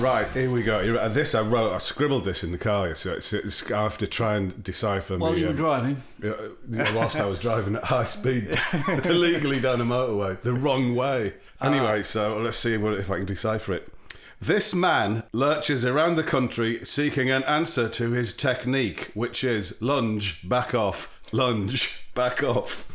Right, here we go. Uh, This I wrote, I scribbled this in the car, so it's, it's, I have to try and decipher While me, you were um, driving. whilst I was driving at high speed illegally down a motorway the wrong way. Anyway, so let's see what, if I can decipher it. This man lurches around the country seeking an answer to his technique, which is lunge, back off, lunge, back off.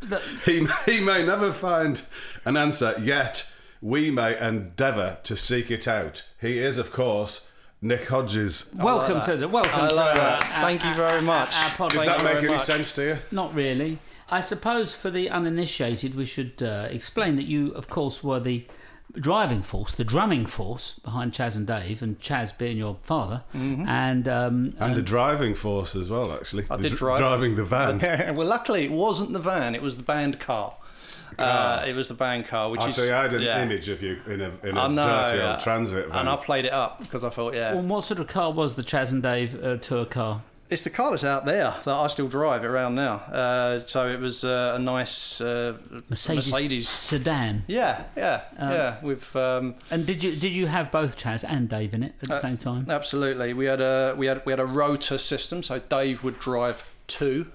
He, he may never find an answer, yet we may endeavour to seek it out. He is, of course, Nick Hodges. welcome to the welcome I to like our, that. our- Thank you very much. Our, our Did that you make any much. sense to you? Not really. I suppose for the uninitiated, we should uh, explain that you, of course, were the driving force, the drumming force behind Chas and Dave, and Chas being your father, Mm-hmm. and um, And the driving force as well, actually. I The did dr- drive. Driving the van. well, luckily it wasn't the van; it was the band car. Uh, it was the band car, which I is. I had an yeah. image of you in a in a I know, dirty yeah. old transit van. and I played it up because I thought, yeah, well, what sort of car was the Chas and Dave uh, tour car? it's the car that's out there that I still drive around now. Uh, so it was uh, a nice uh, Mercedes, Mercedes. sedan. Yeah, yeah, yeah. With um, And did you did you have both Chas and Dave in it at the same time? absolutely, we had a we had we had a rotor system. So Dave would drive to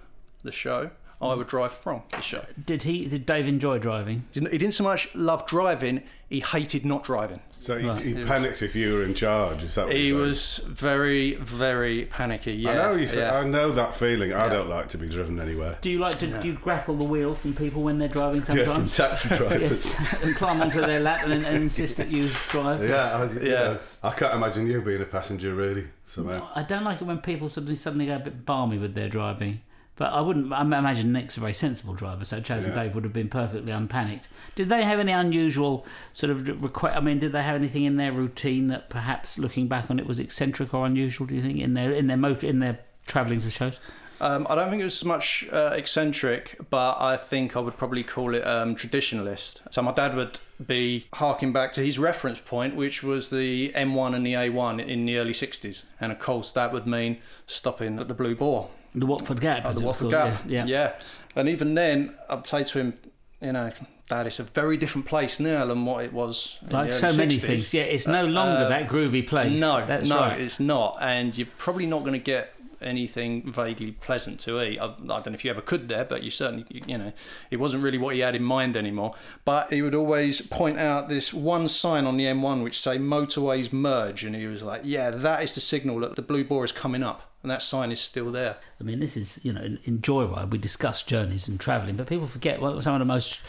the show. I would drive from the show. Did he? Did Dave enjoy driving? He didn't so much love driving; he hated not driving. so he, he panicked if you were in charge. Is that what He you're was very, very panicky. Yeah, I know you. fe- yeah. I know that feeling. I don't like to be driven anywhere. Do you like to do you grapple the wheel from people when they're driving sometimes? Yeah, from sometimes? taxi drivers. yes, and climb onto their lap and, and insist that you drive. yeah, I, yeah. Yeah. I can't imagine you being a passenger, really. Somehow. I don't like it when people suddenly suddenly go a bit balmy with their driving. But I wouldn't. I imagine Nick's a very sensible driver, so Chas and Dave would have been perfectly unpanicked. Did they have any unusual sort of request? I mean, did they have anything in their routine that perhaps, looking back on it, was eccentric or unusual? Do you think in their in their motor in their travelling to shows? Um, I don't think it was so much uh, eccentric, but I think I would probably call it um, traditionalist. So my dad would be harking back to his reference point, which was the M1 and the A1 in the early 60s. And of course, that would mean stopping at the Blue Boar, The Watford Gap, as the Watford Gap. Yeah, yeah. And even then, I'd say to him, you know, Dad, it's a very different place now than what it was. in Like so many 60s. things. Yeah, it's no longer Uh, that groovy place. No, That's no, right. it's not, and you're probably not going to get anything vaguely pleasant to eat. I, I don't know if you ever could there, but you certainly, you, know, it wasn't really what he had in mind anymore. But he would always point out this one sign on the M1 which say motorways merge, and he was like, "Yeah, that is the signal that the Blue Boar is coming up." And that sign is still there. I mean, this is, you know, in, in Joyride, we discuss journeys and travelling, but people forget what some of the most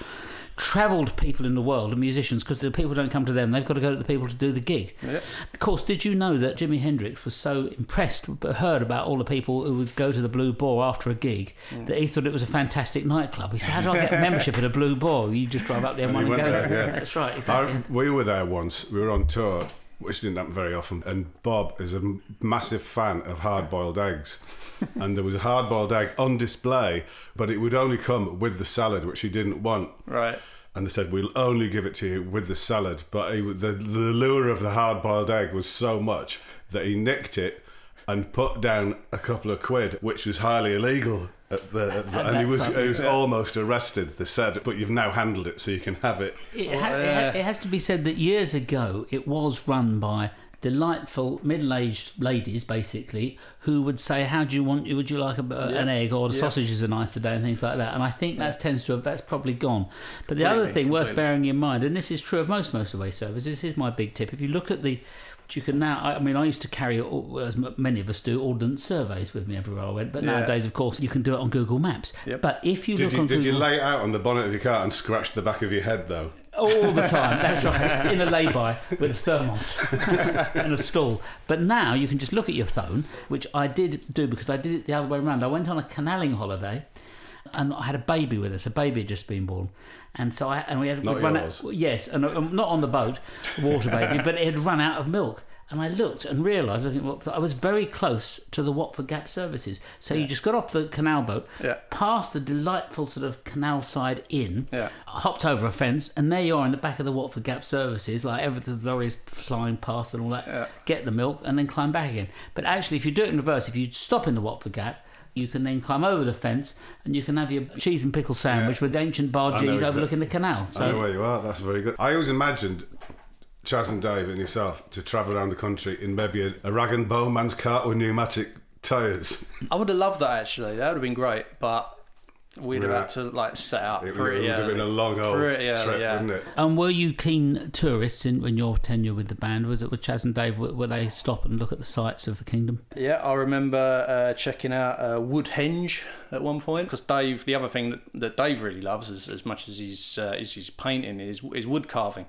travelled people in the world are musicians because the people don't come to them, they've got to go to the people to do the gig. Of course, did you know that Jimi Hendrix was so impressed, but heard about all the people who would go to the Blue Boar after a gig, mm. that he thought it was a fantastic nightclub? He said, How do I get membership at a Blue Boar? You just drive up there and, And go. there, yeah. That's right, exactly. I, we were there once. We were on tour, which didn't happen very often. And Bob is a m- massive fan of hard-boiled eggs, and there was a hard-boiled egg on display, but it would only come with the salad, which he didn't want. Right. And they said we'll only give it to you with the salad. But he, the the lure of the hard-boiled egg was so much that he nicked it and put down a couple of quid, which was highly illegal. At the, at the- At and he was he was almost arrested. They said, but you've now handled it, so you can have it. It, ha- it, ha- it has to be said that years ago it was run by delightful middle-aged ladies, basically, who would say, "How do you want? Would you like a, an egg or the Yeah. sausages are nice today?" and things like that. And I think that tends to have that's probably gone. But the other Completely, thing worth bearing in mind, and this is true of most motorway services, here's my big tip: if you look at the which you can now. I mean, I used to carry, as many of us do, ordnance surveys with me everywhere I went. But Yeah. nowadays, of course, you can do it on Google Maps. Yep. But if you Did look you, on did you Google lay it out on the bonnet of your car and scratch the back of your head though? all the time. That's right, in a lay-by with a thermos and a stool. But now you can just look at your phone, which I did do because I did it the other way around. I went on a canalling holiday, and I had a baby with us. A baby had just been born, and so I and we had Not run yours. out. Yes, and um, not on the boat, water baby, but it had run out of milk. And I looked and realised I was very close to the Watford Gap services. So you just got off the canal boat, Yeah. past the delightful sort of canal side inn, Yeah. hopped over a fence, and there you are in the back of the Watford Gap services, like everything, the lorries flying past and all that. Yeah. Get the milk and then climb back again. But actually, if you do it in reverse, if you stop in the Watford Gap, you can then climb over the fence and you can have your cheese and pickle sandwich with the ancient I know bargees exactly- overlooking the canal. I know where you are. That's very good. I always imagined Chas and Dave and yourself to travel around the country in maybe a, a rag and bone man's cart with pneumatic tyres. I would have loved that actually. That would have been great, but we'd have Yeah. had to like set up It, pretty would have been a long old Pretty early, trip, yeah. wouldn't it? And were you keen tourists in, in your tenure with the band? Was it with Chas and Dave? Were, were they stop and look at the sights of the kingdom? Yeah, I remember uh, checking out uh, Woodhenge at one point because Dave. The other thing that, that Dave really loves, as, as much as he's uh, is his painting, is is wood carving.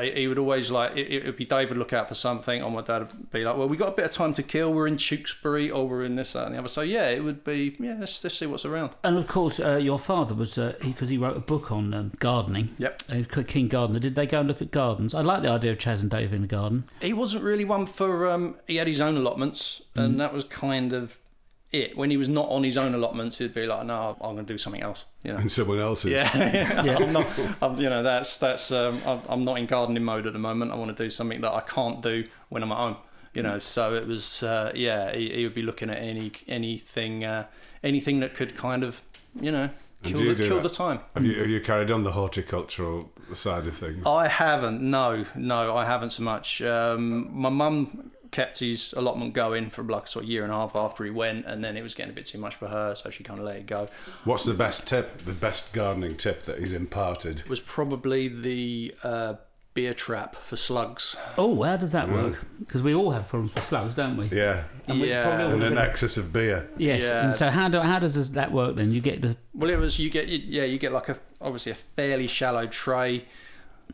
He he would always like it, it would be David look out for something, and my dad would be like, "Well, we got a bit of time to kill. We're in Tewkesbury, or we're in this, that, and the other." So yeah, it would be yeah. Let's, let's see what's around. And of course, uh, your father was because he, wrote a book on um, gardening. Yep. Uh, King Gardener. Did they go and look at gardens? I like the idea of Chas and Dave in a garden. He wasn't really one for. Um, he had his own allotments, and that was kind of it. When he was not on his own allotments, he'd be like, "No, I'm going to do something else." You know. And someone else's. Yeah, I'm not. I'm, you know, that's that's. Um, I'm, I'm not in gardening mode at the moment. I want to do something that I can't do when I'm at home. You know, so it was. Uh, yeah, he, he would be looking at any anything, uh, anything that could kind of, you know, kill do you the do kill that? the time. Have you, have you carried on the horticultural side of things? I haven't. No, no, I haven't so much. Um, my mum kept his allotment going for like sort of year and a half after he went, and then it was getting a bit too much for her, so she kind of let it go. What's the best tip, the best gardening tip that he's imparted? It was probably the uh, beer trap for slugs. Oh, how does that work? Because we all have problems with slugs, don't we? Yeah. And we Yeah. probably And an a- excess of beer. Yes. Yeah. And so how do how does that work then? You get the Well, it was you get you, yeah you get like a obviously a fairly shallow tray,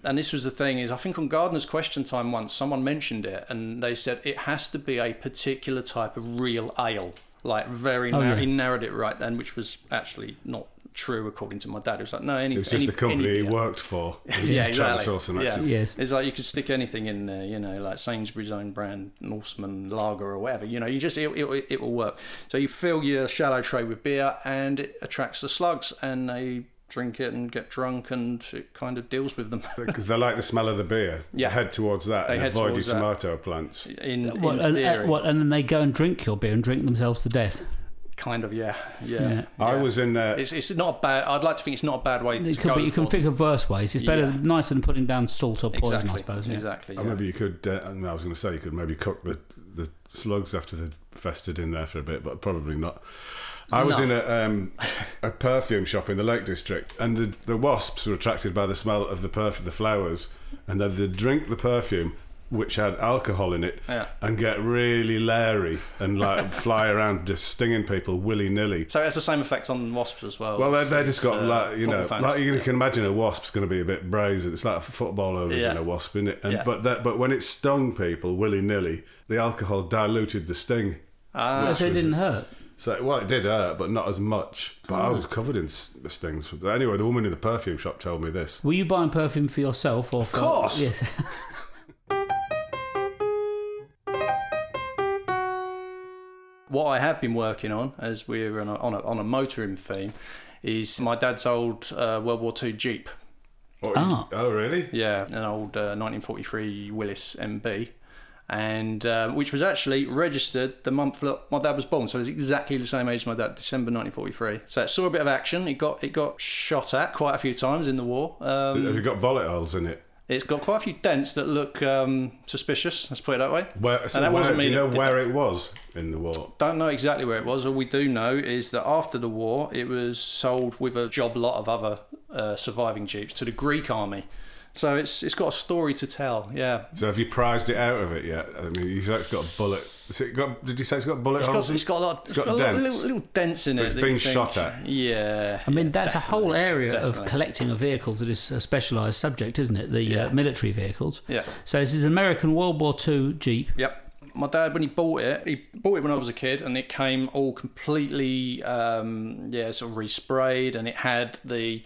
and this was the thing is I think on Gardener's Question Time once someone mentioned it and they said it has to be a particular type of real ale, like very Oh, narrow, yeah. he narrowed it right then, which was actually not true according to my dad. It was like no any It was just any, the company any he worked for. He Yeah, just exactly. source some Yeah. yes. It's like you could stick anything in there, you know, like Sainsbury's own brand, Norseman Lager or whatever. You know, you just it, it, it will work. So you fill your shallow tray with beer, and it attracts the slugs, and they drink it and get drunk, and it kind of deals with them. Because they like the smell of the beer. Yeah. They head towards that They and head avoid your towards that. tomato plants. In, in What, and, uh, theory, what, and then they go and drink your beer and drink themselves to death. kind of, yeah, yeah. Yeah. I yeah. was in. Uh, It's, it's not a bad. I'd like to think it's not a bad way to It could go. be, you can think of worse ways. It's better, Yeah. nicer than putting down salt or poison, exactly, I suppose. Yeah. exactly. or yeah. maybe you could. Uh, I was going to say you could maybe cook the the slugs after they'd festered in there for a bit, but probably not. I was No. in a um, a perfume shop in the Lake District, and the the wasps were attracted by the smell of the perfume, the flowers, and then they'd drink the perfume, which had alcohol in it, Yeah. and get really leery and like fly around just stinging people willy nilly. So it has the same effect on wasps as well. Well, they they just got Uh, like you know, football fans. like you can imagine a wasp's going to be a bit brazen. It's like a footballer over Yeah. than a wasp, isn't it? And Yeah. but that, but when it stung people willy nilly, the alcohol diluted the sting. Ah. Oh, so it didn't hurt. So well, it did hurt, but not as much. But I was covered in s- the stings. But anyway, the woman in the perfume shop told me this. Were you buying perfume for yourself or for? Of course. Yes. What I have been working on, as we're on a, on a, on a motoring theme, is my dad's old uh, World War II Jeep. Oh, Ah. oh really? Yeah, an old uh, 1943 Willys MB, and uh, which was actually registered the month that my dad was born. So it was exactly the same age as my dad, December 1943. So it saw a bit of action. It got it got shot at quite a few times in the war. Um, Have you got volatiles in it? It's got quite a few dents that look um, suspicious. Let's put it that way. Where, so And that where, wasn't do you know did where it was in the war? Don't know exactly where it was. All we do know is that after the war, it was sold with a job lot of other uh, surviving jeeps to the Greek army. So it's it's got a story to tell. Yeah, So have you prized it out of it yet? I mean, you said it's got a bullet. Has it got, did you say it's got a bullet it's holes? got it's got a lot. It's got a of dents. little, little dents in But it. it's that been think- shot at. Yeah. I mean, yeah, that's a whole definitely, area of collecting of vehicles that is a specialised subject, isn't it? The Yeah. uh, military vehicles. Yeah. So this is an American World War II Jeep. Yep. My dad, when he bought it, he bought it when I was a kid, and it came all completely, um, yeah, sort of resprayed, and it had the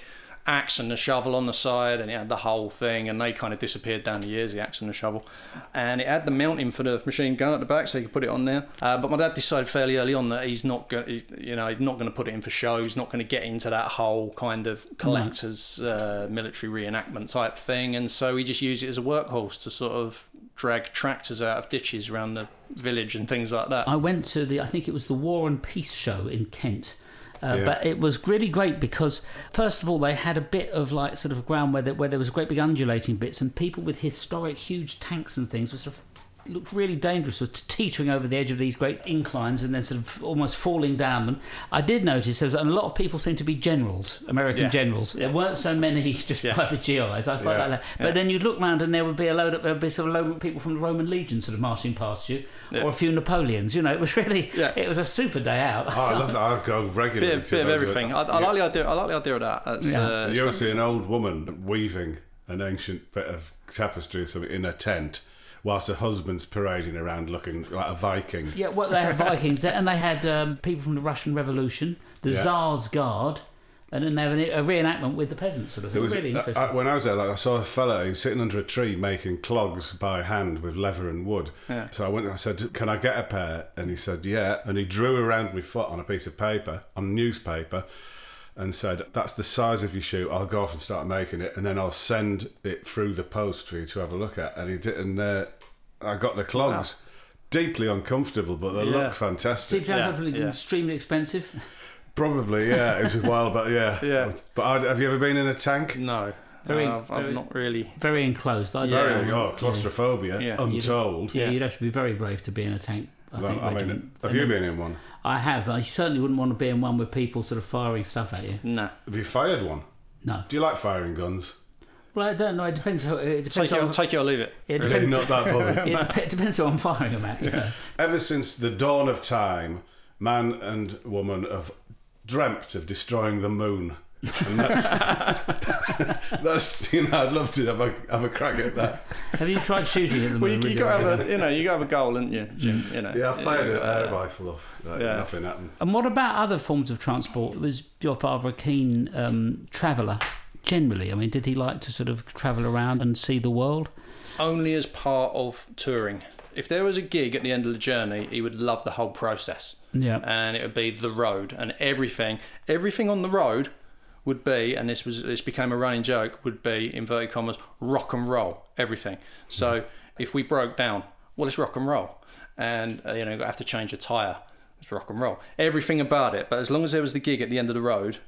axe and the shovel on the side, and it had the whole thing, and they kind of disappeared down the years, the axe and the shovel, and it had the mounting for the machine gun at the back, so you could put it on there. Uh, but my dad decided fairly early on that he's not going, you know, he's not going to put it in for show. He's not going to get into that whole kind of collector's uh, military reenactment type thing, and so he just used it as a workhorse to sort of drag tractors out of ditches around the village and things like that. I went to the, I think it was the War and Peace show in Kent. Uh, Yeah. But it was really great because, first of all, they had a bit of like sort of ground where there, where there was great big undulating bits, and people with historic huge tanks and things were sort of looked really dangerous, were teetering over the edge of these great inclines and then sort of almost falling down them. I did notice there was and a lot of people seemed to be generals, American Yeah. generals. There weren't so many just Yeah. private GIs. I quite Yeah. like that. But then you'd look round and there would be a load of there'd be sort of load of people from the Roman legion sort of marching past you, or a few Napoleons. You know, it was really Yeah. it was a super day out. Oh, I love that. I go regularly. bit, bit of everything. I, I like the idea. I like the idea of that. That's, Yeah. uh, And you ever see an old woman weaving an ancient bit of tapestry or something in a tent whilst her husband's parading around looking like a Viking? Yeah, well, they had Vikings, and they had um, people from the Russian Revolution, the Yeah. Tsar's Guard, and then they had a reenactment with the peasants, sort of. There thing. was, really interesting. I- when I was there, like, I saw a fella who was sitting under a tree making clogs by hand with leather and wood. Yeah. So I went and I said, Can I get a pair? And he said, Yeah. And he drew around my foot on a piece of paper, on newspaper, and said, That's the size of your shoe. I'll go off and start making it, and then I'll send it through the post for you to have a look at. And he did, and uh, I got the clogs. Deeply uncomfortable, but they Yeah. look fantastic. Cheap yeah, yeah, yeah. extremely expensive. Probably, yeah. It was a while, but yeah. Yeah. But I, have you ever been in a tank? no, Very- no, I've, I've very- not really. Very enclosed. I Yeah. Very, don't oh, claustrophobia, Yeah. untold. Yeah, you'd have to be very brave to be in a tank. I Well, think. I mean, have And you been in one? I have. I certainly wouldn't want to be in one with people sort of firing stuff at you. No. Have you fired one? No. Do you like firing guns? Well, I don't know. It depends. Who, it depends. Take it, who or, I'm- take it or leave it. it, Really, not that bothered. it dep- depends who I'm firing them at. You know. Ever since the dawn of time, man and woman have dreamt of destroying the moon. And that's, that's you know, I'd love to have a have a crack at that. Have you tried shooting at the Well, you, moon? you got to have a, you know, you got to have a goal, haven't you, Jim? You know. Yeah, I fired an air rifle off. Like, Yeah. Nothing happened. And what about other forms of transport? Was your father a keen um, traveller generally? I mean, did he like to sort of travel around and see the world? only as part of touring. If there was a gig at the end of the journey, he would love the whole process. Yeah. And it would be the road and everything. Everything on the road would be, and this was this became a running joke, would be inverted commas rock and roll. Everything. So if we broke down, well, it's rock and roll, and uh, you know, you have to change a tire. It's rock and roll. Everything about it. But as long as there was the gig at the end of the road,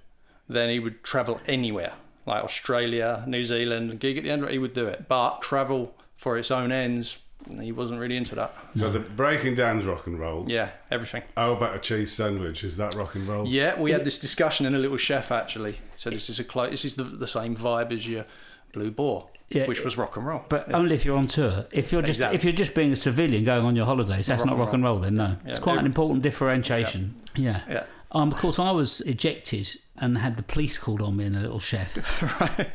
then he would travel anywhere, like Australia, New Zealand. Gig at the end, of it, he would do it. But travel for its own ends, he wasn't really into that. So the breaking down's rock and roll. Yeah, everything. How about a cheese sandwich? Is that rock and roll? Yeah, we had this discussion in a little chef actually. So this is a clo- this is the, the same vibe as your Blue Boar, Yeah. which was rock and roll. But only if you're on tour. If you're just Exactly. if you're just being a civilian going on your holidays, that's Rock not rock and roll. Then no, it's quite an important differentiation. Yeah. Yeah. Um, of course, I was ejected and had the police called on me in a little chef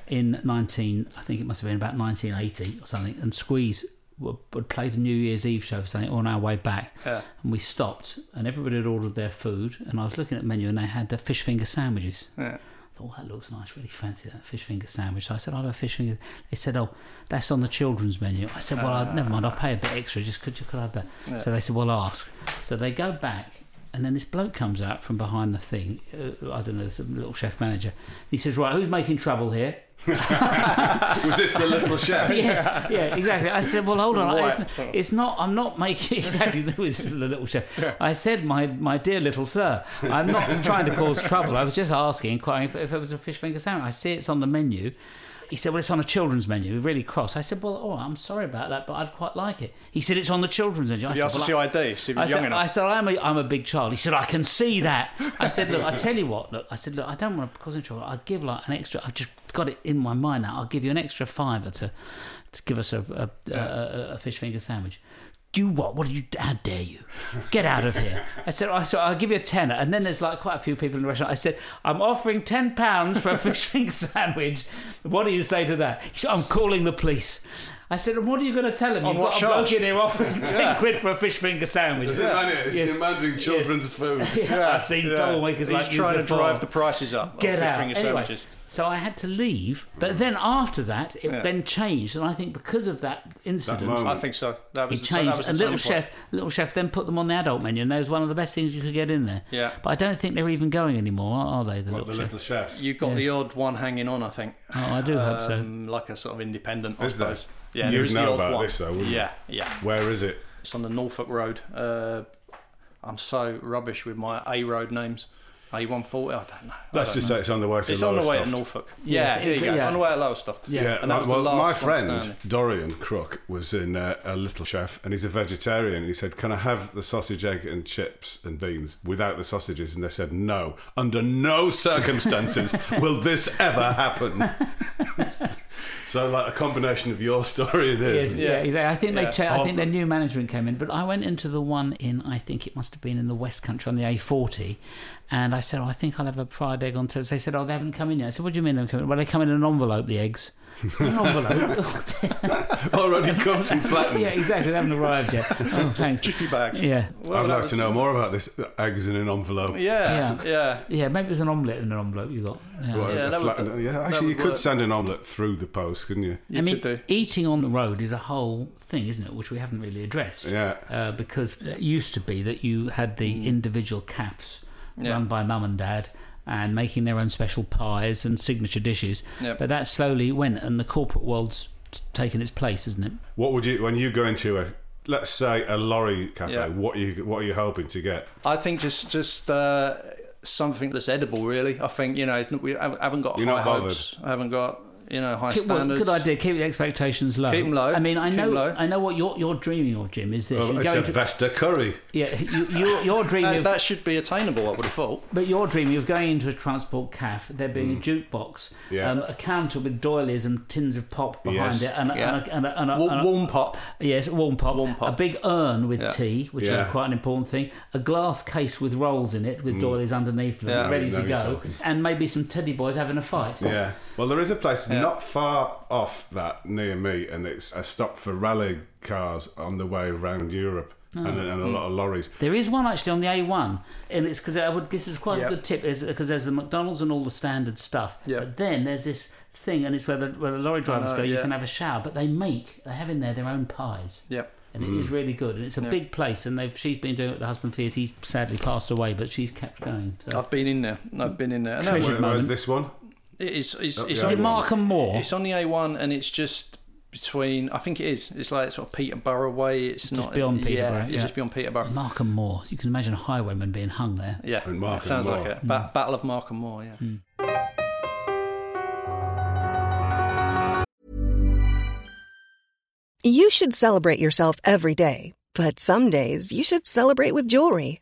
in 19. I think it must have been about 1980 or something. And Squeeze w- had played a New Year's Eve show for something on our way back, Yeah. and we stopped, and everybody had ordered their food, and I was looking at the menu, and they had uh, fish finger sandwiches. Yeah. I thought, oh, that looks nice. Really fancy that fish finger sandwich. So I said, I'll have a fish finger. They said, oh, that's on the children's menu. I said, well, I'll, never mind. I'll pay a bit extra. Just could you could I have that? So they said, well, ask. So they go back, and then this bloke comes out from behind the thing. Uh, I don't know, some little chef manager. He says, right, who's making trouble here? Was this the little chef? yes, yeah, exactly. I said, well, hold on. It's, so- it's not. I'm not making exactly. It was the little chef. I said, my my dear little sir, I'm not trying to cause trouble. I was just asking, inquiring if, if it was a fish finger sandwich. I see it's on the menu. He said, well, it's on a children's menu. We're really cross. I said, well, oh, I'm sorry about that, but I'd quite like it. He said, it's on the children's menu. I You said, asked to "Well, see I- ID, see if I young said, enough. I said, I'm a, I'm a big child. He said, I can see that. I said, look, I tell you what, look, I said, look, I don't want to cause any trouble. I'd give like an extra, I've just got it in my mind now. I'll give you an extra fiver to, to give us a, a, a, a, a fish finger sandwich. Do what? What do you? How dare you? Get out of here! I said, oh, I said, I'll give you a tenner. And then there's like quite a few people in the restaurant. I said, I'm offering ten pounds for a fish sandwich. What do you say to that? He said, I'm calling the police. I said, and what are you going to tell him? On You've what got a bloke charge? in here offering ten quid for a fish finger sandwich. Is it, man, it's Yes. demanding children's food. Yeah, I've seen troublemakers He's like you trying to before. drive the prices up. Get of fish out. finger Anyway, sandwiches. so I had to leave, but then after that, it then changed, and I think because of that incident, moment. I think so. That it was the, that changed. was the And little turning point. chef, little chef, then put them on the adult menu, and that was one of the best things you could get in there. Yeah. but I don't think they're even going anymore, are they? The What, little the chef. little chefs. You've got the odd one hanging on, I think. Oh, I do hope so. Um, Like a sort of independent, I Is there? suppose. Yeah, You'd there is know the odd about one. this, though, wouldn't you? yeah, yeah. Where is it? It's on the Norfolk Road. Uh, I'm so rubbish with my A road names. A140, I don't know. I Let's don't just know. say it's on the way to Norfolk. It's on the way to Norfolk. Yes, Yeah, here you it's- go. yeah. On the way to Lowestoft. Yeah. Yeah, and that was well, the my last one friend. Dorian Crook was in uh, a little chef, and he's a vegetarian. And he said, "Can I have the sausage, egg, and chips and beans without the sausages?" And they said, "No, under no circumstances will this ever happen." so, like a combination of your story and Yes, his. yeah, exactly. I think Yeah. they cha- I Oh. think their new management came in, but I went into the one in I think it must have been in the West Country on the A40, and I said, oh, I think I'll have a fried egg on toast. They said, oh, they haven't come in yet. I said, what do you mean they've come in? Well, they come in an envelope, the eggs. An envelope. Already cooked and flattened. yeah, exactly. They haven't arrived yet. Oh, thanks. Jiffy bag. Yeah. Well, I'd that like to know more about this eggs in an envelope. Yeah, Yeah. yeah. Yeah, maybe it was an omelette in an envelope you got. Yeah. Well, Yeah, a that would- flattened- yeah, actually, you could work. send an omelette through the post, couldn't you? You I mean, could eating on the road is a whole thing, isn't it? Which we haven't really addressed. Yeah. Uh, because it used to be that you had the individual cafes Mm. Yeah. run by mum and dad and making their own special pies and signature dishes. Yep. But that slowly went, and the corporate world's t- taken its place, isn't it? What would you when you go into a let's say a lorry cafe? Yeah. What are you what are you hoping to get? I think just just uh, something that's edible, really. I think you know we haven't got You're high not hopes. I haven't got you know high Good, well, good idea. Keep the expectations low. Keep 'em low. I mean, I Keep know, 'em low. I know what you're you're dreaming of, Jim. Is this? Well, it's a Vesta curry. yeah, you, you're, you're dreaming That, of that should be attainable. I would have thought. But you're dreaming of going into a transport cafe, there being a jukebox, Mm. Yeah. um, a counter with doilies and tins of pop behind Yes. it, and, a- Yeah. and, a, and, a, and, a, Warm, and a- warm pop. yes, warm pop, Warm pop. a big urn with Yeah. tea, which Yeah. is quite an important thing, a glass case with rolls in it with doilies underneath them, Yeah. ready Now to go, and maybe some teddy boys having a fight. Yeah. Well, there is a place not far off that near me, and it's a stop for rally cars on the way around Europe, and, Oh. and a lot of lorries. There is one actually on the A1, and it's because I would. This is quite Yeah. a good tip, is because there's the McDonald's and all the standard stuff. Yeah. But then there's this thing, and it's where the, where the lorry drivers know, go. You yeah. can have a shower, but they make they have in there their own pies. Yep. and it is mm. really good. And it's a big place, and they've she's been doing it with her husband for years. He's sadly passed away, but she's kept going. So. I've been in there. I've been in there. And that Treasure- was- Where, where's moment. this one? It's it's, it's is on it Markham Moor? It's on the A1, and it's just between. I think it is. It's like sort of Peterborough way. It's, just not beyond Yeah, Peterborough, it's yeah. just beyond Peterborough. Markham Moor. You can imagine a highwayman being hung there. Yeah, And Markham sounds Moor. like it. Mm. Ba- Battle of Markham Moor. Yeah. Mm. You should celebrate yourself every day, but some days you should celebrate with jewelry.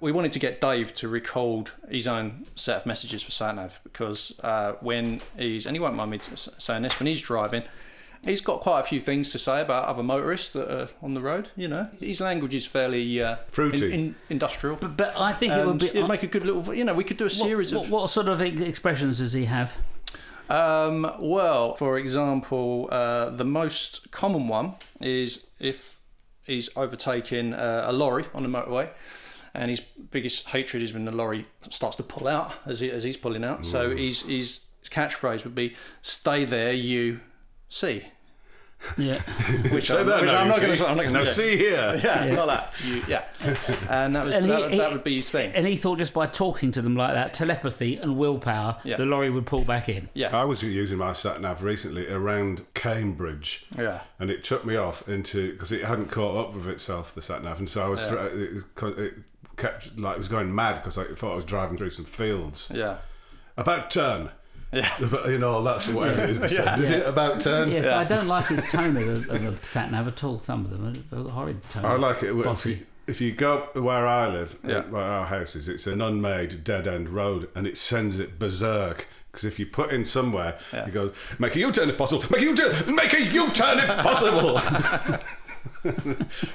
We wanted to get Dave to record his own set of messages for SatNav because uh, when he's and he won't mind me saying this when he's driving He's got quite a few things to say about other motorists that are on the road. You know, his language is fairly uh, Fruity. in, in, industrial. But, but I think it would be. it'd make a good little. You know, we could do a series what, of. what sort of expressions does he have? Um, well, for example, uh, the most common one is if he's overtaking uh, a lorry on the motorway, and his biggest hatred is when the lorry starts to pull out as, he, as he's pulling out. So his, his catchphrase would be "Stay there, you see," Yeah. which, Say I'm, that which now, I'm not going to see. say. I'm not going Now to see here. Yeah, not that. You, yeah, and that was And he- that, would- he- that would be his thing. And he thought just by talking to them like that, telepathy and willpower, Yeah. the lorry would pull back in. Yeah, I was using my sat nav recently around Cambridge. Yeah. And it took me off into because it hadn't caught up with itself, the sat nav, and so I was it, was- it kept like it was going mad because I thought I was driving through some fields. yeah. About turn. Yeah. you know that's whatever it is. to say. Is it about turn? Yes, I don't like his tone of the, of the sat nav at all. Some of them are horrid tone. I like it if you, if you go up where I live, Yeah. where our house is, it's an unmade dead end road, and it sends it berserk. Because if you put in somewhere, Yeah. it goes make a U turn if possible, make a U turn, make a U turn if possible.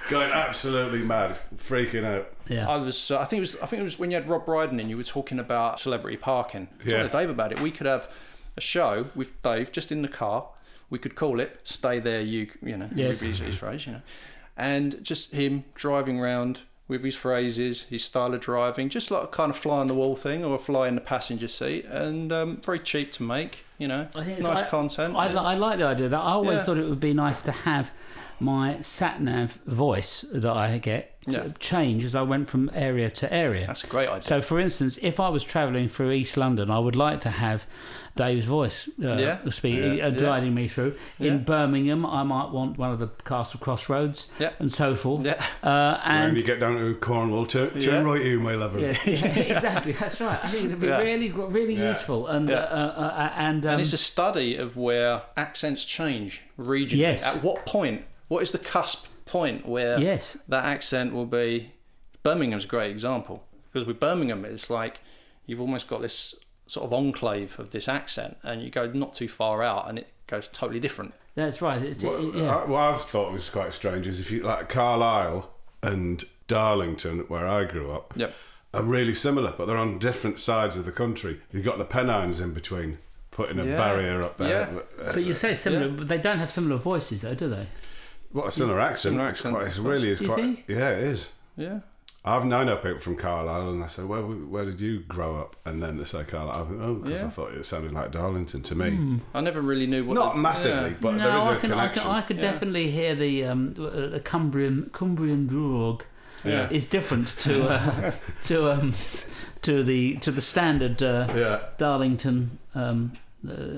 Going absolutely mad, freaking out. Yeah. I was. Uh, I think it was. I think it was when you had Rob Brydon in. You were talking about celebrity parking. I Yeah. Talking to Dave about it. We could have a show with Dave just in the car. We could call it "Stay There." You. You know. Yes. His, his phrase. You know. And just him driving around with his phrases, his style of driving, just like a kind of fly on the wall thing or a fly in the passenger seat, and um, very cheap to make. You know, I think nice I- content. I, li- I like the idea of that. I always Yeah. thought it would be nice to have my sat nav voice that I get Yeah. change as I went from area to area. That's a great idea. So, for instance, if I was travelling through East London, I would like to have Dave's voice uh, Yeah. speak, Yeah. uh, guiding me through. In Yeah. Birmingham, I might want one of the Castle Crossroads Yeah. and so forth. Yeah. Uh, And when you get down to Cornwall, turn, turn Yeah. right here, my lover. yeah, yeah, exactly. That's right. I think it'd be Yeah. really, really Yeah. useful. And Yeah. uh, uh, uh, and, um, and it's a study of where accents change regionally. Yes. At what point? What is the cusp point where Yes. that accent will be? Birmingham's a great example because with Birmingham, it's like you've almost got this sort of enclave of this accent, and you go not too far out, and it goes totally different. that's right. It's, Well, it- yeah. I, what I've thought was quite strange is if you like Carlisle and Darlington, where I grew up, Yep. are really similar, but they're on different sides of the country. You've got the Pennines in between, putting a Yeah. barrier up there. Yeah. But you say similar, Yeah. but they don't have similar voices, though, do they? What a similar accent! Similar It's accent, quite- It really is quite. think? Yeah, it is. Yeah. I've known know people from Carlisle, and I said, "Where, where did you grow up?" And then they say Carlisle. I oh, because Yeah. I thought it sounded like Darlington to me. Hmm. I never really knew what. Not the- massively, yeah. but no, there is a I can, I can, I could Yeah. definitely hear the um, the Cumbrian Cumbrian Drog Yeah. is different to uh, to um, to the to the standard uh, yeah, Darlington um,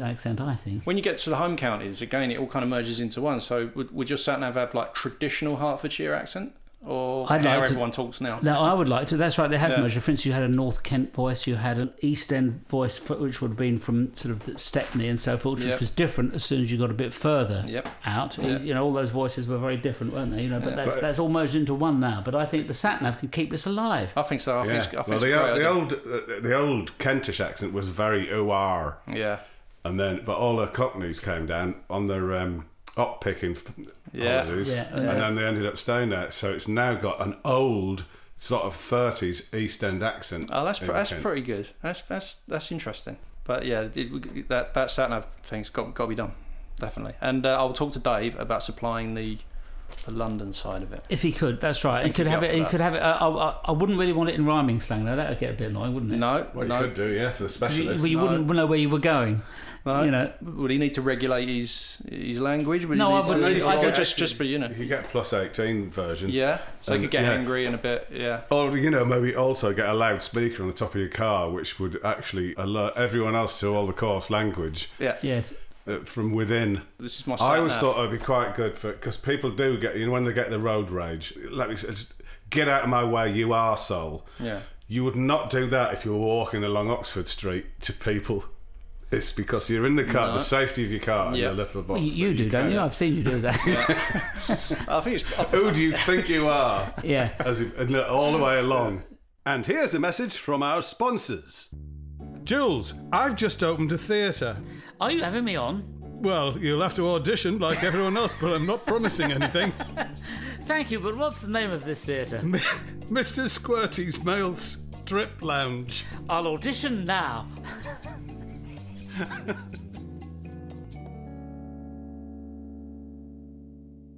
accent. I think. When you get to the home counties, again, it all kind of merges into one. So, would, would your sat nav have like traditional Hertfordshire accent, or I'd how like to- everyone talks now? No, I would like to. That's right. There has Yeah. merged. For instance, you had a North Kent voice, you had an East End voice, f- which would have been from sort of the Stepney and so forth, which Yep. was different as soon as you got a bit further Yep. out. Yeah. You know, all those voices were very different, weren't they? You know, but that's But- that's all merged into one now. But I think the sat nav can keep this alive. I think so. I think yeah. it's, I think well, it's the, great the idea. old uh, the old Kentish accent was very OR. Yeah. And then but all the Cockneys came down on their um, up picking Yeah. holidays, Yeah, and then they ended up staying there. So it's now got an old sort of thirties East End accent. Oh, that's pr- that's Kent. pretty good. That's that's that's interesting. But yeah, it, that that sat nav thing's got got to be done, definitely. And uh, I'll talk to Dave about supplying the the London side of it. If he could, that's right. He think could he'd have it. up He could have it. Uh, I, I, I wouldn't really want it in rhyming slang, though. That would get a bit annoying, wouldn't it? No, Well, you no, could do, yeah, for the 'Cause you, specialists. well, you wouldn't know where you were going. no. You know. would he need to regulate his his language? Would No, he I need to, wouldn't. or I could just just be you know. You could get plus eighteen versions. Yeah, so he And, could get yeah. angry and a bit. Yeah, Or you know, maybe also get a loudspeaker on the top of your car, which would actually alert everyone else to all the course language yeah. Yes. Uh, from within. This is my. I always sat-nav. thought it'd be quite good for because people do get you know when they get the road rage. Let me just get out of my way, you arsehole. Yeah. You would not do that if you were walking along Oxford Street to people. It's because you're in the car, No. the safety of your car, and Yeah. your little box. Well, you, you do, don't you? I've seen you do that. I think it's. I think, Who do you think you are? yeah. As if, all the way along. And here's a message from our sponsors. Jules, I've just opened a theatre. Are you having me on? Well, you'll have to audition like everyone else, but I'm not promising anything. Thank you, but what's the name of this theatre? Mr. Squirty's Male Strip Lounge. I'll audition now.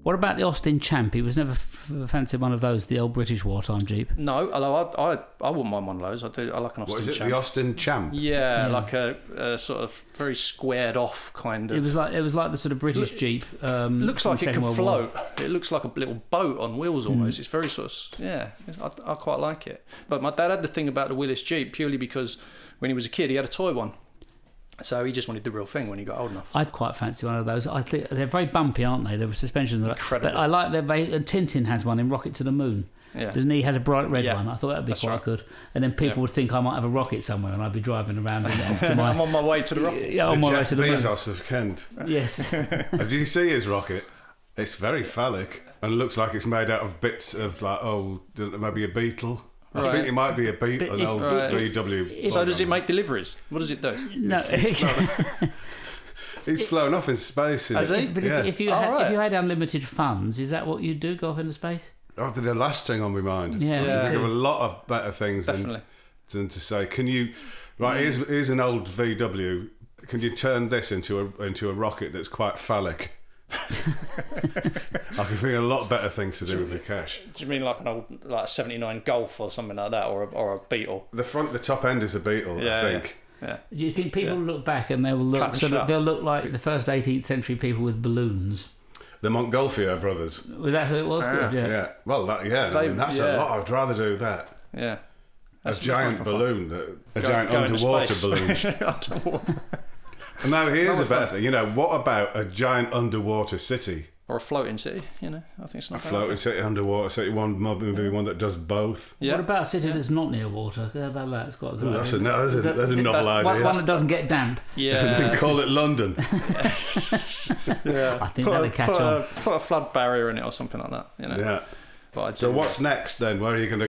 What about the Austin Champ? He was never f- fancied one of those, the old British wartime Jeep. No, although I, I, I wouldn't mind one of those. I do. I like an Austin What is it? Champ. The Austin Champ? yeah, like a, a sort of very squared off kind of. It was like it was like the sort of British Jeep. Um, looks from like it Second can World War. Hmm. float. It looks like a little boat on wheels almost. It's very sort of yeah. I, I quite like it. But my dad had the thing about the Willys Jeep purely because when he was a kid he had a toy one, so he just wanted the real thing when he got old enough. I'd quite fancy one of those. I think they're very bumpy, aren't they? They're suspensions, and Incredible. But I like that. They, and Tintin has one in Rocket to the Moon. Yeah. Doesn't he? He has a bright red Yeah. one. I thought that'd be That's quite right. good. And then people Yeah. would think I might have a rocket somewhere, and I'd be driving around in it my, I'm on my way to the rocket. yeah, on my way to the moon. Of Kent. Yes. Did you see his rocket? It's very phallic and looks like it's made out of bits of like oh maybe a beetle. I Right. think it might be a beetle, But an if- old Right. VW. So does it make deliveries? What does it do? no. He's flown off in space. in Has it. he? But yeah. if, if you Oh, had, if you had unlimited funds, is that what you'd do? Go off into space? That would be the last thing on my mind. Yeah, Yeah. I think of a lot of better things than, than to say, can you? Right, here's, mm. here's an old VW. Can you turn this into a into a rocket that's quite phallic? I can think of a lot better things to do with the cash. Do you mean like an old like a '79 Golf or something like that, or a, or a Beetle? The front, the top end is a beetle. Yeah, I think. Yeah. Do you think people look back and they will look? Cut and Sort of, shut. they'll look like the first 18th century people with balloons. The Montgolfier brothers. Was that who it was? Ah. yeah. Yeah. Well, that, yeah. I mean, that's yeah. a lot. I'd rather do that. Yeah. A giant much more fun. balloon, that- a Go- giant go into underwater space. balloon. Underwater. And now here's a better that? thing. You know, what about a giant underwater city? or a floating city. You know, I think it's not A bad. floating city, underwater city, one maybe one that does both. Yeah. What about a city that's not near water? How about that? It's quite a good. Ooh, that's, a, idea. that's, a, that's a novel that's idea. one, one that doesn't get damp. Yeah. Call it London. yeah. I think put that'll a, catch put on. A, put a flood barrier in it or something like that. You know. yeah. But So what's next then? Where are you going to?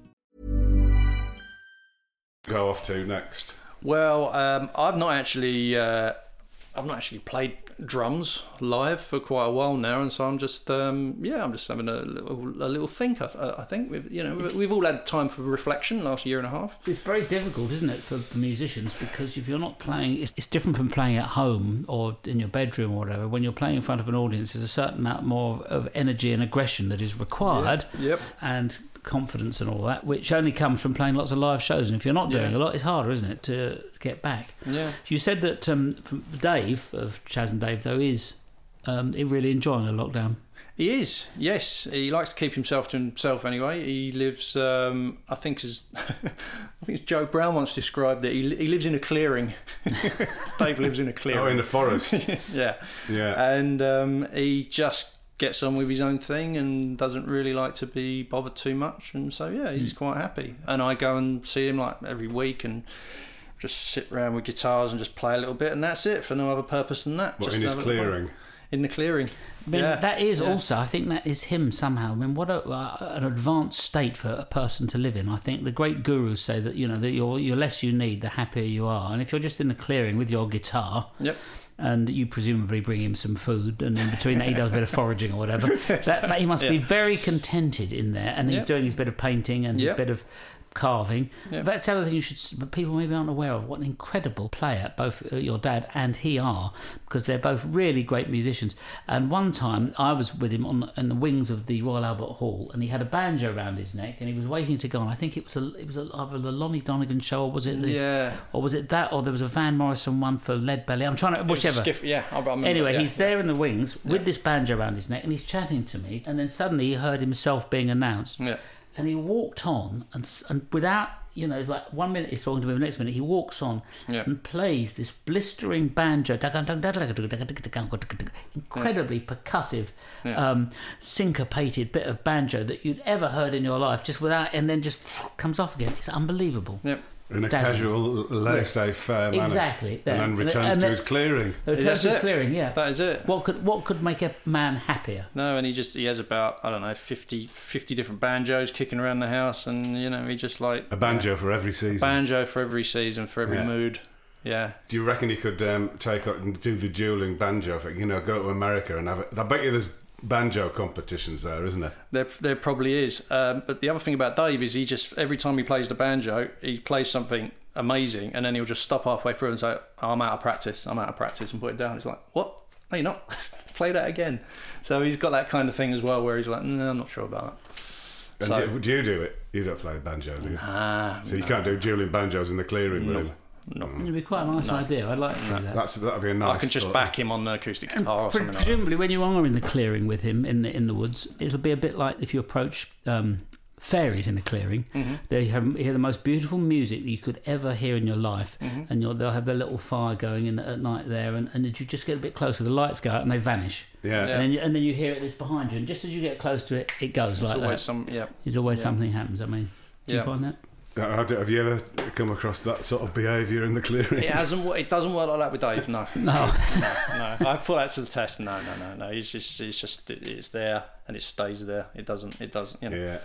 Go off to next. Well, um, I've not actually, uh, I've not actually played drums live for quite a while now, and so I'm just, um, yeah, I'm just having a little, a little think. I, I think we've, you know, we've all had time for reflection last year and a half. It's very difficult, isn't it, for the musicians because if you're not playing, it's, it's different from playing at home or in your bedroom or whatever. When you're playing in front of an audience, there's a certain amount more of energy and aggression that is required, Yep. and confidence and all that, which only comes from playing lots of live shows. And if you're not doing Yeah. a lot, it's harder, isn't it, to get back? Yeah. You said that um, from Dave of Chas and Dave though is um, really enjoying a lockdown. He is, yes. He likes to keep himself to himself anyway. He lives, um, I think, as I think it's Joe Brown once described it. He, he lives in a clearing. Dave lives in a clearing. Oh, in the forest. yeah, Yeah. and um, he just gets on with his own thing and doesn't really like to be bothered too much. And so, yeah, he's quite happy. And I go and see him like every week and. Just sit around with guitars and just play a little bit, and that's it for no other purpose than that. What, just in his have a little fun. clearing? In the clearing. I mean, yeah. that is yeah. also, I think that is him somehow. I mean, what a, uh, an advanced state for a person to live in. I think the great gurus say that, you know, that you're, you're less you need, the happier you are. And if you're just in the clearing with your guitar, Yep. And you presumably bring him some food, and in between that he does a bit of foraging or whatever, that, he must be very contented in there. And he's Yep. doing his bit of painting and his bit of carving. Yep. That's the other thing you should, but people maybe aren't aware of what an incredible player both uh, your dad and he are, because they're both really great musicians. And one time I was with him on in the wings of the Royal Albert Hall, and he had a banjo around his neck, and he was waiting to go on. I think it was a it was a, either the Lonnie Donegan show, or was it the, Yeah. or was it that, or there was a Van Morrison one for Lead Belly. I'm trying to whichever. skiff- yeah, Anyway, yeah. he's there in the wings with this banjo around his neck, and he's chatting to me. And then suddenly he heard himself being announced. Yeah. And he walked on, and and without you know, it's like one minute he's talking to me, the next minute he walks on Yeah. and plays this blistering banjo, incredibly percussive, um, syncopated bit of banjo that you'd ever heard in your life, just without, and then just comes off again. It's unbelievable. Yep. In a Dazzling. casual, laissez-faire manner. Exactly, yeah. And then returns and to then- his clearing. The return That's to his it. clearing, yeah. That is it. What could what could make a man happier? No, and he just he has about I don't know 50, 50 different banjos kicking around the house, and you know he just like A banjo for every season. banjo for every season, for every Yeah. mood. Yeah, Do you reckon he could um, take up and do the dueling banjo thing? You know, go to America and have it. I bet you there's banjo competitions there, isn't there? there there probably is. Um, but the other thing about Dave is he just every time he plays the banjo, he plays something amazing, and then he'll just stop halfway through and say, oh, "I'm out of practice. I'm out of practice," and put it down. It's like, "What? No, you're not. Play that again." So he's got that kind of thing as well, where he's like, "No, I'm not sure about And that." So- do, you do it? You don't play banjo, do you? Ah, so you can't do dueling banjos in the clearing with him. It'd be quite a nice idea. I'd like to see that. That's that'd be a nice. I can just thought. back him on the acoustic guitar or Pre- something like that. presumably, when you are in the clearing with him in the in the woods, it'll be a bit like if you approach um, fairies in a clearing. Mm-hmm. They have hear the most beautiful music that you could ever hear in your life, Mm-hmm. and you'll, they'll have their little fire going in at night there, and, and as you just get a bit closer, the lights go out and they vanish. Yeah. And, then you, and then you hear it this behind you, and just as you get close to it, it goes It's like always that. some, yeah. There's always yeah. something happens. I mean, do Yeah. you find that? Uh, Have you ever come across that sort of behaviour in the clearing? It hasn't. It doesn't work like that with Dave. No, No. no, no. I put that to the test. No, no, no, no. It's just, it's just, it's there and it stays there. It doesn't, it doesn't. You know. Yeah.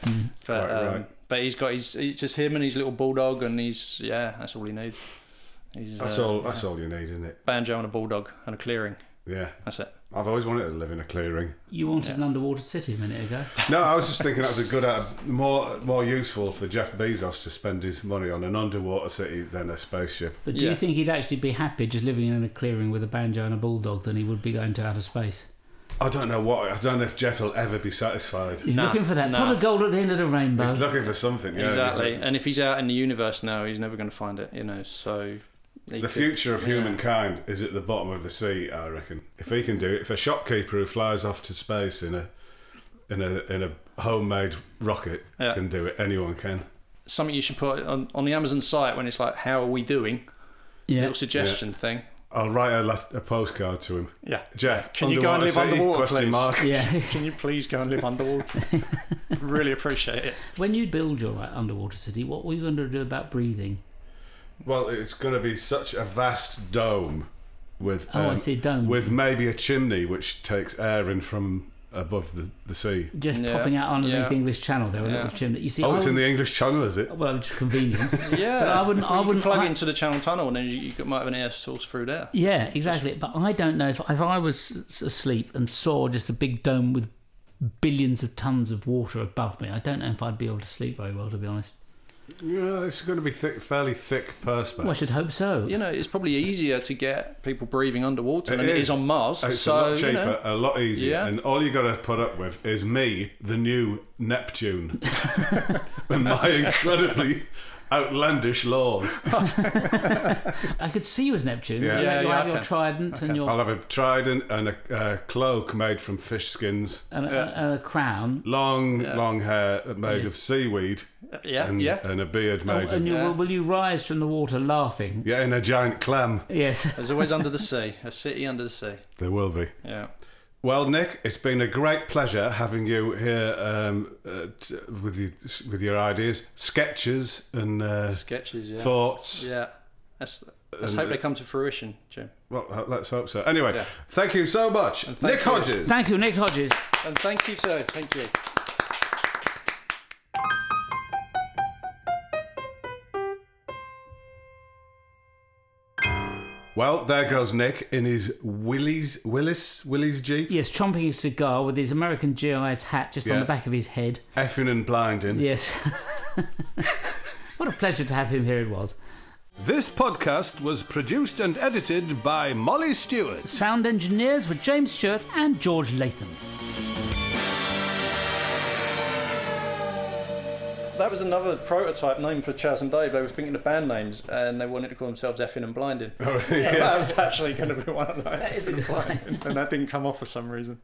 But, quite um, right. but he's got, he's, he's just him and his little bulldog, and he's, yeah, that's all he needs. He's That's uh, all. That's all you need, isn't it? banjo and a bulldog and a clearing. Yeah. That's it. I've always wanted to live in a clearing. You wanted an underwater city a minute ago. No, I was just thinking that was a good, uh, more more useful for Jeff Bezos to spend his money on an underwater city than a spaceship. But do Yeah. you think he'd actually be happy just living in a clearing with a banjo and a bulldog than he would be going to outer space? I don't know what. I don't know if Jeff will ever be satisfied. He's Nah, looking for that nah. pot of gold at the end of the rainbow. He's looking for something. Yeah, exactly. he's- And if he's out in the universe now, he's never going to find it. You know. So he The could- future of yeah. humankind is at the bottom of the sea. I reckon. If he can do it, if a shopkeeper who flies off to space in a in a in a homemade rocket Yeah. can do it, anyone can. Something you should put on, on the Amazon site when it's like, "How are we doing?" yeah. Little suggestion thing. I'll write a, let- a postcard to him. Yeah. Jeff, Can you go and live underwater city? underwater, Question please? mark. Yeah. Can you please go and live underwater? really appreciate it. when you build your uh, underwater city, what were you going to do about breathing? Well, it's going to be such a vast dome with um, Oh, I see, dome. with maybe a chimney which takes air in from above the, the sea. Just Yeah, popping out underneath yeah. the English Channel there, a Yeah. little chimney. You see, Oh, I it's in the English Channel, is it? well, just convenience. Yeah. But I wouldn't. I You can wouldn't plug I- into the channel tunnel and then you, you might have an air source through there. Yeah, exactly. But I don't know if if I was s- asleep and saw just a big dome with billions of tons of water above me, I don't know if I'd be able to sleep very well, to be honest. Yeah, it's going to be thick, fairly thick perspex. Well, I should hope so. You know, it's probably easier to get people breathing underwater It than it is. is on Mars. It's so, a lot cheaper, you know, a lot easier, Yeah. and all you got to put up with is me, the new Neptune, and my incredibly outlandish laws. I could see you as Neptune. Yeah. You Yeah, you yeah, have I your can. trident and your I'll have a trident and a uh, cloak made from fish skins, and, a, and a crown. long, long hair made Yes. of seaweed, yeah, and, yeah. and a beard Oh, made and of you, will, will you rise from the water laughing? yeah, in a giant clam. Yes. There's always under the sea, a city under the sea. There will be. Yeah. Well, Nick, it's been a great pleasure having you here um, uh, t- with you, with your ideas, sketches, and uh, Sketches, yeah. thoughts. Yeah. Let's, let's And, hope they come to fruition, Jim. Well, let's hope so. Anyway, Yeah. thank you so much, thank Nick you. Hodges. Thank you, Nick Hodges. And thank you, sir. Thank you. Well, there goes Nick in his Willys Willis Willys Jeep, Yes, chomping a cigar with his American GI's hat just on Yeah. the back of his head. effing and blinding. Yes. what a pleasure to have him here it was. This podcast was produced and edited by Molly Stewart. Sound engineers were James Stewart and George Latham. That was another prototype name for Chas and Dave. They were thinking of band names and they wanted to call themselves Effing and Blinding. Oh, yeah. That was actually going to be one of those. That is a good. And that didn't come off for some reason.